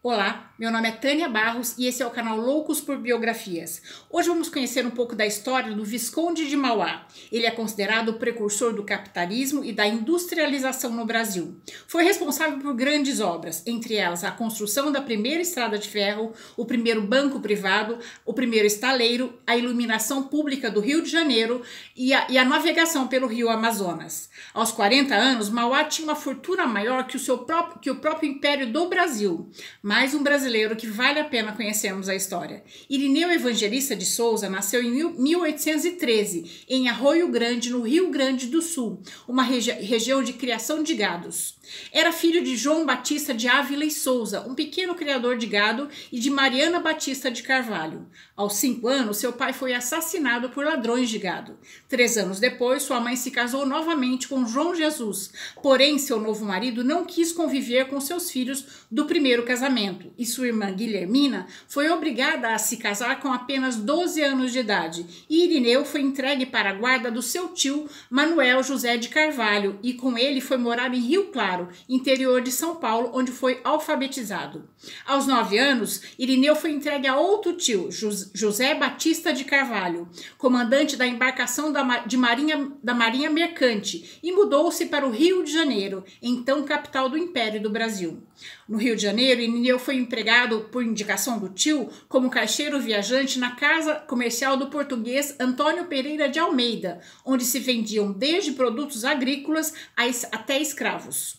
Olá, meu nome é Tânia Barros e esse é o canal Loucos por Biografias. Hoje vamos conhecer um pouco da história do Visconde de Mauá. Ele é considerado o precursor do capitalismo e da industrialização no Brasil. Foi responsável por grandes obras, entre elas a construção da primeira estrada de ferro, o primeiro banco privado, o primeiro estaleiro, a iluminação pública do Rio de Janeiro e a, e a navegação pelo rio Amazonas. Aos 40 anos, Mauá tinha uma fortuna maior que o, seu próprio, que o próprio Império do Brasil mais um brasileiro que vale a pena conhecermos a história. Irineu Evangelista de Souza nasceu em 1813, em Arroio Grande, no Rio Grande do Sul, uma regi região de criação de gados. Era filho de João Batista de Ávila e Souza, um pequeno criador de gado, e de Mariana Batista de Carvalho. Aos cinco anos, seu pai foi assassinado por ladrões de gado. Três anos depois, sua mãe se casou novamente com João Jesus, porém, seu novo marido não quis conviver com seus filhos do primeiro casamento, e sua irmã Guilhermina foi obrigada a se casar com apenas 12 anos de idade, e Irineu foi entregue para a guarda do seu tio Manuel José de Carvalho, e com ele foi morar em Rio Claro interior de São Paulo, onde foi alfabetizado. Aos nove anos, Irineu foi entregue a outro tio, José Batista de Carvalho, comandante da embarcação da, de marinha, da Marinha Mercante, e mudou-se para o Rio de Janeiro, então capital do Império do Brasil. No Rio de Janeiro, Irineu foi empregado, por indicação do tio, como caixeiro viajante na casa comercial do português Antônio Pereira de Almeida, onde se vendiam desde produtos agrícolas até escravos.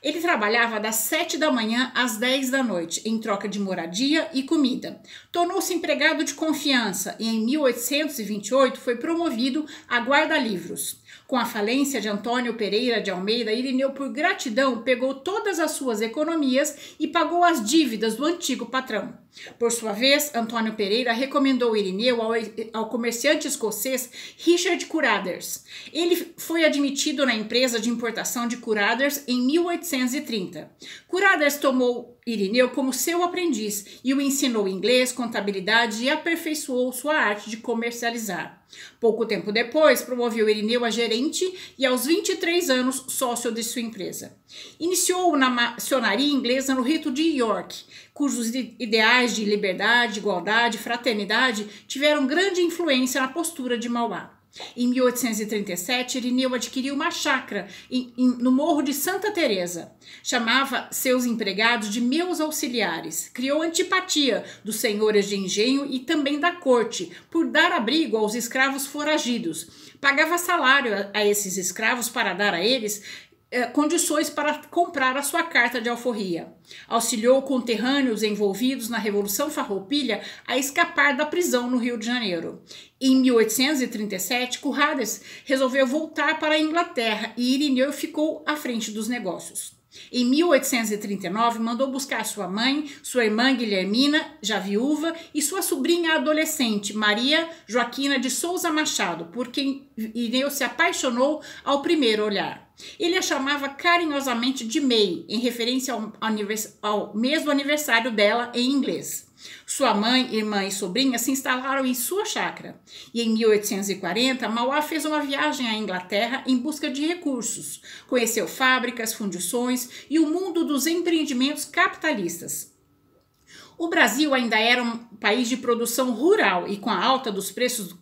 Ele trabalhava das 7 da manhã às 10 da noite, em troca de moradia e comida. Tornou-se empregado de confiança e, em 1828, foi promovido a guarda-livros. Com a falência de Antônio Pereira de Almeida, Irineu, por gratidão, pegou todas as suas economias e pagou as dívidas do antigo patrão. Por sua vez, Antônio Pereira recomendou Irineu ao, ao comerciante escocês Richard Curaders. Ele foi admitido na empresa de importação de Curaders em 1830. Curaders tomou Irineu como seu aprendiz e o ensinou inglês, contabilidade e aperfeiçoou sua arte de comercializar. Pouco tempo depois, promoveu Irineu a gerente e, aos 23 anos, sócio de sua empresa. Iniciou na maçonaria inglesa no rito de York, cujos ideais de liberdade, igualdade e fraternidade tiveram grande influência na postura de Mauá. Em 1837, Irineu adquiriu uma chácara no Morro de Santa Teresa. Chamava seus empregados de meus auxiliares. Criou antipatia dos senhores de engenho e também da corte, por dar abrigo aos escravos foragidos. Pagava salário a esses escravos para dar a eles é, condições para comprar a sua carta de alforria. Auxiliou conterrâneos envolvidos na Revolução Farroupilha a escapar da prisão no Rio de Janeiro. Em 1837, Currades resolveu voltar para a Inglaterra e Irineu ficou à frente dos negócios. Em 1839, mandou buscar sua mãe, sua irmã Guilhermina, já viúva, e sua sobrinha adolescente, Maria Joaquina de Souza Machado, por quem Irineu se apaixonou ao primeiro olhar. Ele a chamava carinhosamente de May, em referência ao, ao mesmo aniversário dela em inglês. Sua mãe, irmã e sobrinha se instalaram em sua chácara. E em 1840, Mauá fez uma viagem à Inglaterra em busca de recursos. Conheceu fábricas, fundições e o mundo dos empreendimentos capitalistas. O Brasil ainda era um país de produção rural e com a alta dos preços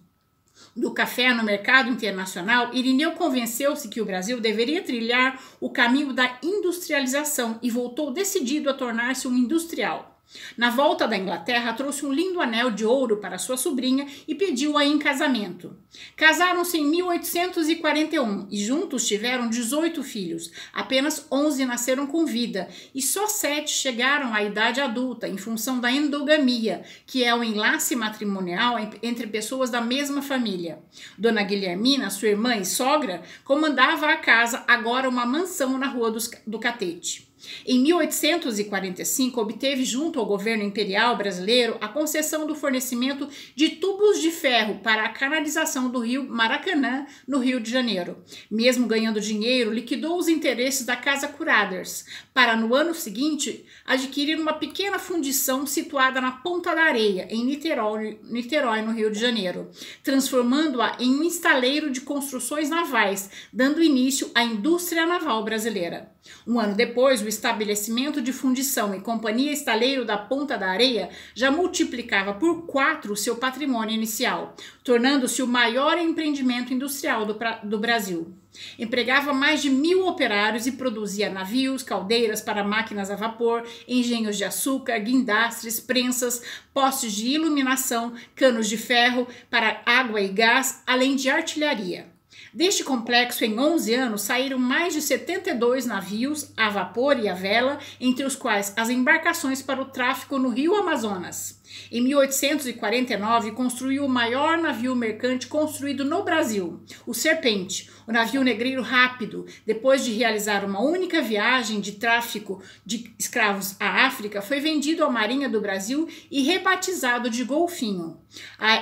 do café no mercado internacional, Irineu convenceu-se que o Brasil deveria trilhar o caminho da industrialização e voltou decidido a tornar-se um industrial. Na volta da Inglaterra, trouxe um lindo anel de ouro para sua sobrinha e pediu-a em casamento. Casaram-se em 1841 e juntos tiveram 18 filhos. Apenas 11 nasceram com vida e só sete chegaram à idade adulta em função da endogamia, que é o enlace matrimonial entre pessoas da mesma família. Dona Guilhermina, sua irmã e sogra, comandava a casa, agora uma mansão na Rua do Catete. Em 1845, obteve junto ao governo imperial brasileiro a concessão do fornecimento de tubos de ferro para a canalização do rio Maracanã, no Rio de Janeiro. Mesmo ganhando dinheiro, liquidou os interesses da Casa Curaders, para no ano seguinte adquirir uma pequena fundição situada na Ponta da Areia, em Niterói, Niterói no Rio de Janeiro, transformando-a em um estaleiro de construções navais, dando início à indústria naval brasileira. Um ano depois, o estabelecimento de fundição e Companhia Estaleiro da Ponta da Areia, já multiplicava por quatro seu patrimônio inicial, tornando-se o maior empreendimento industrial do, do Brasil. Empregava mais de mil operários e produzia navios, caldeiras para máquinas a vapor, engenhos de açúcar, guindastres, prensas, postes de iluminação, canos de ferro para água e gás, além de artilharia. Deste complexo, em 11 anos, saíram mais de 72 navios a vapor e a vela, entre os quais as embarcações para o tráfico no Rio Amazonas. Em 1849, construiu o maior navio mercante construído no Brasil, o Serpente, o navio negreiro rápido. Depois de realizar uma única viagem de tráfico de escravos à África, foi vendido à Marinha do Brasil e rebatizado de Golfinho.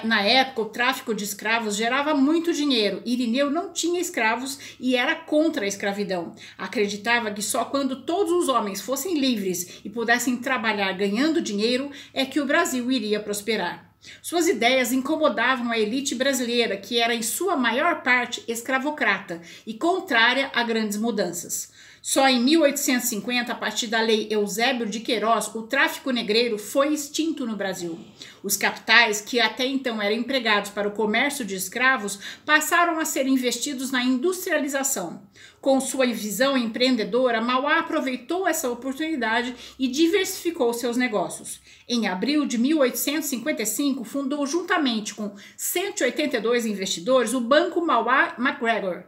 Na época, o tráfico de escravos gerava muito dinheiro. Irineu não tinha escravos e era contra a escravidão. Acreditava que só quando todos os homens fossem livres e pudessem trabalhar ganhando dinheiro é que o Brasil Brasil iria prosperar. Suas ideias incomodavam a elite brasileira, que era em sua maior parte escravocrata e contrária a grandes mudanças. Só em 1850, a partir da Lei Eusébio de Queiroz, o tráfico negreiro foi extinto no Brasil. Os capitais, que até então eram empregados para o comércio de escravos, passaram a ser investidos na industrialização. Com sua visão empreendedora, Mauá aproveitou essa oportunidade e diversificou seus negócios. Em abril de 1855, fundou juntamente com 182 investidores o Banco Mauá MacGregor.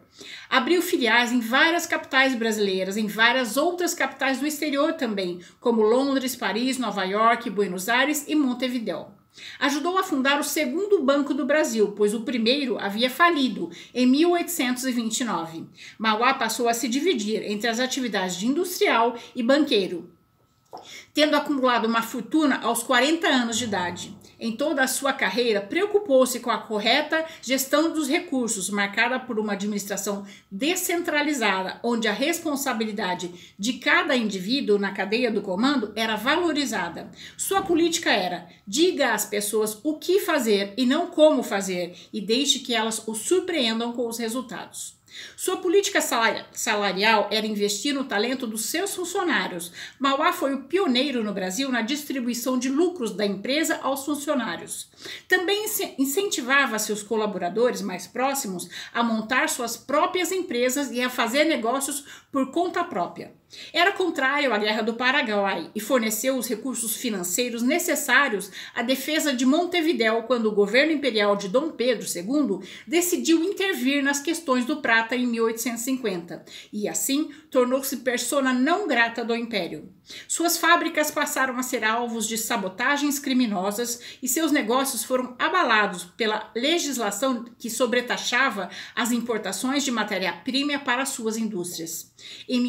Abriu filiais em várias capitais brasileiras, em várias outras capitais do exterior também, como Londres, Paris, Nova York, Buenos Aires e Montevideo. Ajudou a fundar o segundo Banco do Brasil, pois o primeiro havia falido em 1829. Mauá passou a se dividir entre as atividades de industrial e banqueiro, tendo acumulado uma fortuna aos 40 anos de idade. Em toda a sua carreira, preocupou-se com a correta gestão dos recursos, marcada por uma administração descentralizada, onde a responsabilidade de cada indivíduo na cadeia do comando era valorizada. Sua política era: diga às pessoas o que fazer e não como fazer, e deixe que elas o surpreendam com os resultados. Sua política salarial era investir no talento dos seus funcionários. Mauá foi o pioneiro no Brasil na distribuição de lucros da empresa aos funcionários. Também incentivava seus colaboradores mais próximos a montar suas próprias empresas e a fazer negócios por conta própria. Era contrário à Guerra do Paraguai e forneceu os recursos financeiros necessários à defesa de Montevidéu quando o governo imperial de Dom Pedro II decidiu intervir nas questões do prata em 1850 e assim tornou-se persona não grata do império. Suas fábricas passaram a ser alvos de sabotagens criminosas e seus negócios foram abalados pela legislação que sobretaxava as importações de matéria-prima para suas indústrias. Em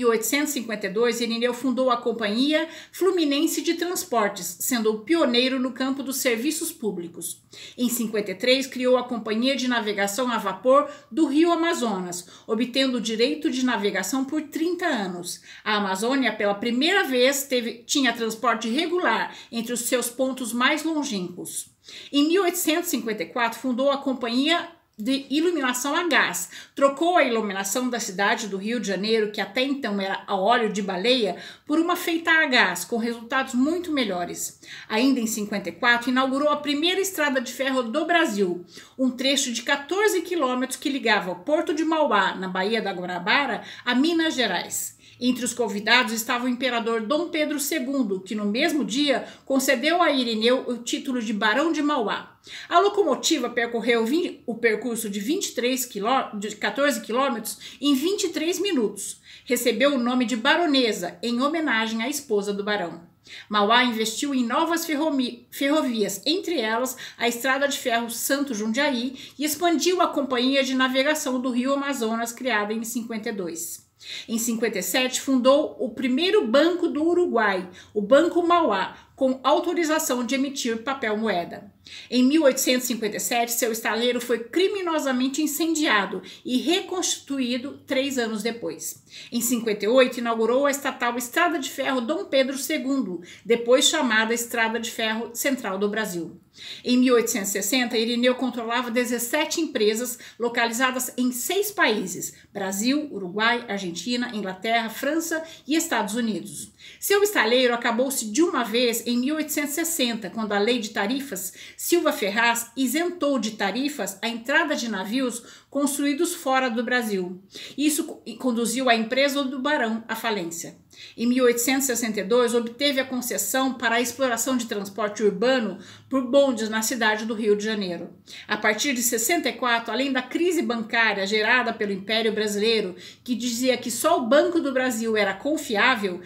1852, Irineu fundou a Companhia Fluminense de Transportes, sendo o pioneiro no campo dos serviços públicos. Em 53, criou a Companhia de Navegação a Vapor do Rio Amazonas, obtendo o direito de navegação por 30 anos. A Amazônia, pela primeira vez, teve, tinha transporte regular entre os seus pontos mais longínquos. Em 1854, fundou a Companhia de iluminação a gás. Trocou a iluminação da cidade do Rio de Janeiro, que até então era a óleo de baleia, por uma feita a gás, com resultados muito melhores. Ainda em 54, inaugurou a primeira estrada de ferro do Brasil, um trecho de 14 quilômetros que ligava o Porto de Mauá, na Baía da Guanabara, a Minas Gerais. Entre os convidados estava o imperador Dom Pedro II, que no mesmo dia concedeu a Irineu o título de Barão de Mauá. A locomotiva percorreu o percurso de, 23 quilô, de 14 quilômetros em 23 minutos. Recebeu o nome de baronesa, em homenagem à esposa do barão. Mauá investiu em novas ferrovias, entre elas a Estrada de Ferro Santo Jundiaí, e expandiu a Companhia de Navegação do Rio Amazonas, criada em 52. Em 57, fundou o primeiro banco do Uruguai, o Banco Mauá, com autorização de emitir papel moeda. Em 1857, seu estaleiro foi criminosamente incendiado e reconstituído três anos depois. Em 58, inaugurou a estatal Estrada de Ferro Dom Pedro II, depois chamada Estrada de Ferro Central do Brasil. Em 1860, Irineu controlava 17 empresas localizadas em seis países: Brasil, Uruguai, Argentina, Inglaterra, França e Estados Unidos. Seu estaleiro acabou-se de uma vez em 1860, quando a Lei de Tarifas Silva Ferraz isentou de tarifas a entrada de navios construídos fora do Brasil. Isso conduziu a empresa do Barão à falência. Em 1862, obteve a concessão para a exploração de transporte urbano por bondes na cidade do Rio de Janeiro. A partir de 64, além da crise bancária gerada pelo Império Brasileiro, que dizia que só o Banco do Brasil era confiável,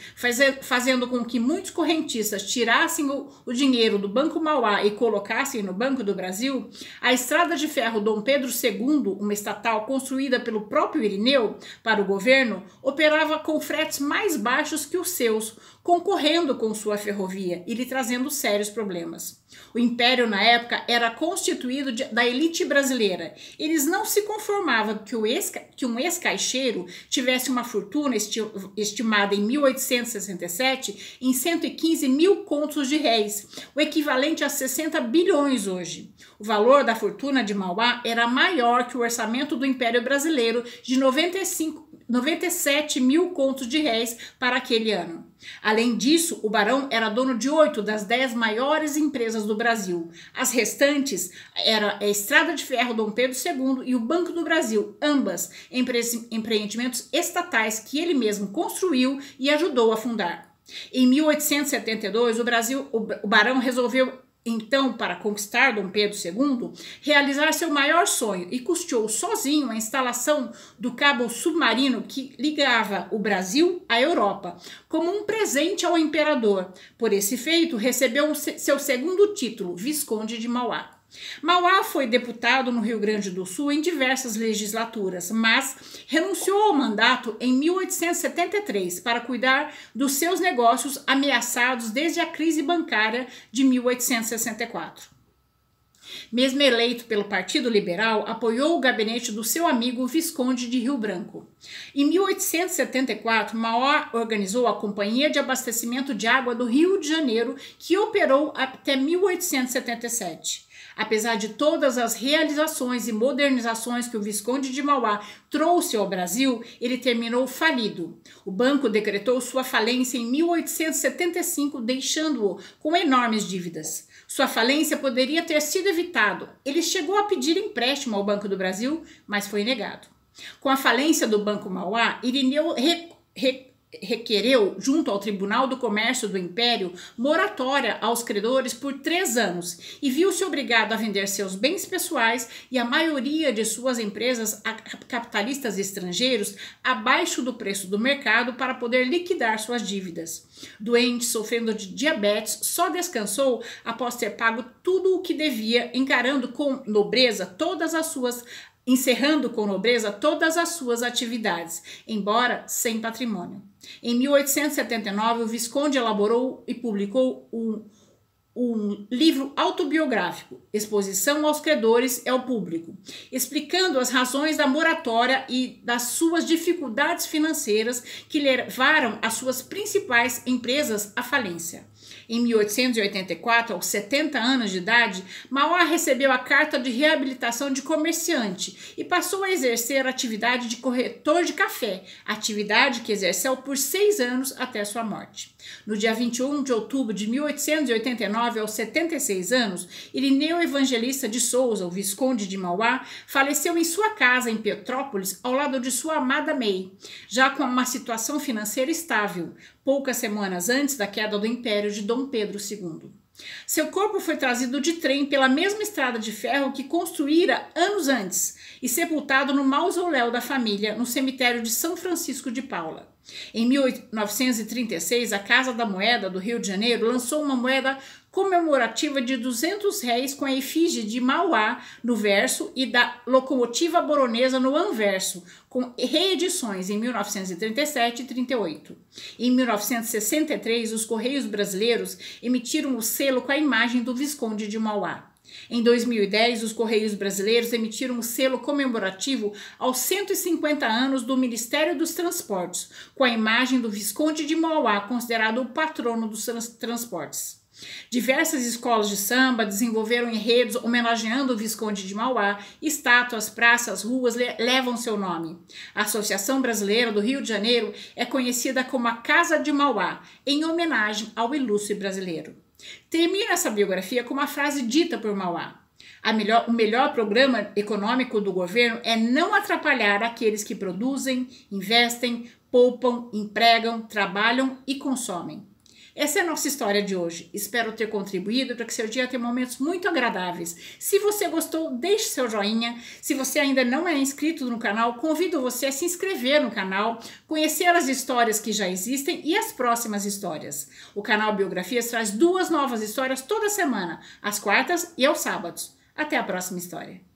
fazendo com que muitos correntistas tirassem o, dinheiro do Banco Mauá e colocassem no Banco do Brasil, a estrada de ferro Dom Pedro II, uma estatal construída pelo próprio Irineu para o governo, operava com fretes mais baixos que os seus, concorrendo com sua ferrovia e lhe trazendo sérios problemas. O império na época era constituído de, da elite brasileira. Eles não se conformavam que, ex, que um ex-caixeiro tivesse uma fortuna esti, estimada em 1867 em 115 mil contos de réis, o equivalente a 60 bilhões hoje. O valor da fortuna de Mauá era maior que o orçamento do Império Brasileiro de 95, 97 mil contos de réis para aquele ano. Além disso, o barão era dono de oito das dez maiores empresas do Brasil. As restantes eram a Estrada de Ferro Dom Pedro II e o Banco do Brasil, ambas empreendimentos estatais que ele mesmo construiu e ajudou a fundar. Em 1872, o Brasil, o barão resolveu então, para conquistar Dom Pedro II, realizar seu maior sonho e custeou sozinho a instalação do cabo submarino que ligava o Brasil à Europa, como um presente ao imperador. Por esse feito, recebeu seu segundo título, Visconde de Mauá. Mauá foi deputado no Rio Grande do Sul em diversas legislaturas, mas renunciou ao mandato em 1873 para cuidar dos seus negócios ameaçados desde a crise bancária de 1864. Mesmo eleito pelo Partido Liberal, apoiou o gabinete do seu amigo Visconde de Rio Branco. Em 1874, Mauá organizou a Companhia de Abastecimento de Água do Rio de Janeiro, que operou até 1877. Apesar de todas as realizações e modernizações que o Visconde de Mauá trouxe ao Brasil, ele terminou falido. O banco decretou sua falência em 1875, deixando-o com enormes dívidas. Sua falência poderia ter sido evitado. Ele chegou a pedir empréstimo ao Banco do Brasil, mas foi negado. Com a falência do Banco Mauá, Irineu re, re, requereu, junto ao Tribunal do Comércio do Império, moratória aos credores por três anos e viu-se obrigado a vender seus bens pessoais e a maioria de suas empresas a capitalistas estrangeiros abaixo do preço do mercado para poder liquidar suas dívidas. Doente, sofrendo de diabetes, só descansou após ter pago tudo o que devia, encarando com nobreza todas as suas encerrando com nobreza todas as suas atividades, embora sem patrimônio. Em 1879, o Visconde elaborou e publicou um, um livro autobiográfico, Exposição aos Credores e ao Público, explicando as razões da moratória e das suas dificuldades financeiras que levaram as suas principais empresas à falência. Em 1884, aos 70 anos de idade, Mauá recebeu a carta de reabilitação de comerciante e passou a exercer a atividade de corretor de café, atividade que exerceu por seis anos até sua morte. No dia 21 de outubro de 1889, aos 76 anos, Irineu Evangelista de Souza, o Visconde de Mauá, faleceu em sua casa em Petrópolis ao lado de sua amada May, já com uma situação financeira estável, poucas semanas antes da queda do império de Dom Pedro II. Seu corpo foi trazido de trem pela mesma estrada de ferro que construíra anos antes e sepultado no mausoléu da família no cemitério de São Francisco de Paula. Em 1936, a Casa da Moeda do Rio de Janeiro lançou uma moeda comemorativa de 200 réis com a efígie de Mauá no verso e da locomotiva boronesa no anverso, com reedições em 1937 e 38. Em 1963, os Correios Brasileiros emitiram o selo com a imagem do Visconde de Mauá. Em 2010, os Correios Brasileiros emitiram um selo comemorativo aos 150 anos do Ministério dos Transportes, com a imagem do Visconde de Mauá, considerado o patrono dos trans transportes. Diversas escolas de samba desenvolveram enredos homenageando o Visconde de Mauá, estátuas, praças, ruas levam seu nome. A Associação Brasileira do Rio de Janeiro é conhecida como a Casa de Mauá, em homenagem ao ilustre brasileiro. Termina essa biografia com uma frase dita por Mauá. Melhor, o melhor programa econômico do governo é não atrapalhar aqueles que produzem, investem, poupam, empregam, trabalham e consomem. Essa é a nossa história de hoje. Espero ter contribuído para que seu dia tenha momentos muito agradáveis. Se você gostou, deixe seu joinha. Se você ainda não é inscrito no canal, convido você a se inscrever no canal, conhecer as histórias que já existem e as próximas histórias. O canal Biografias traz duas novas histórias toda semana, às quartas e aos sábados. Até a próxima história.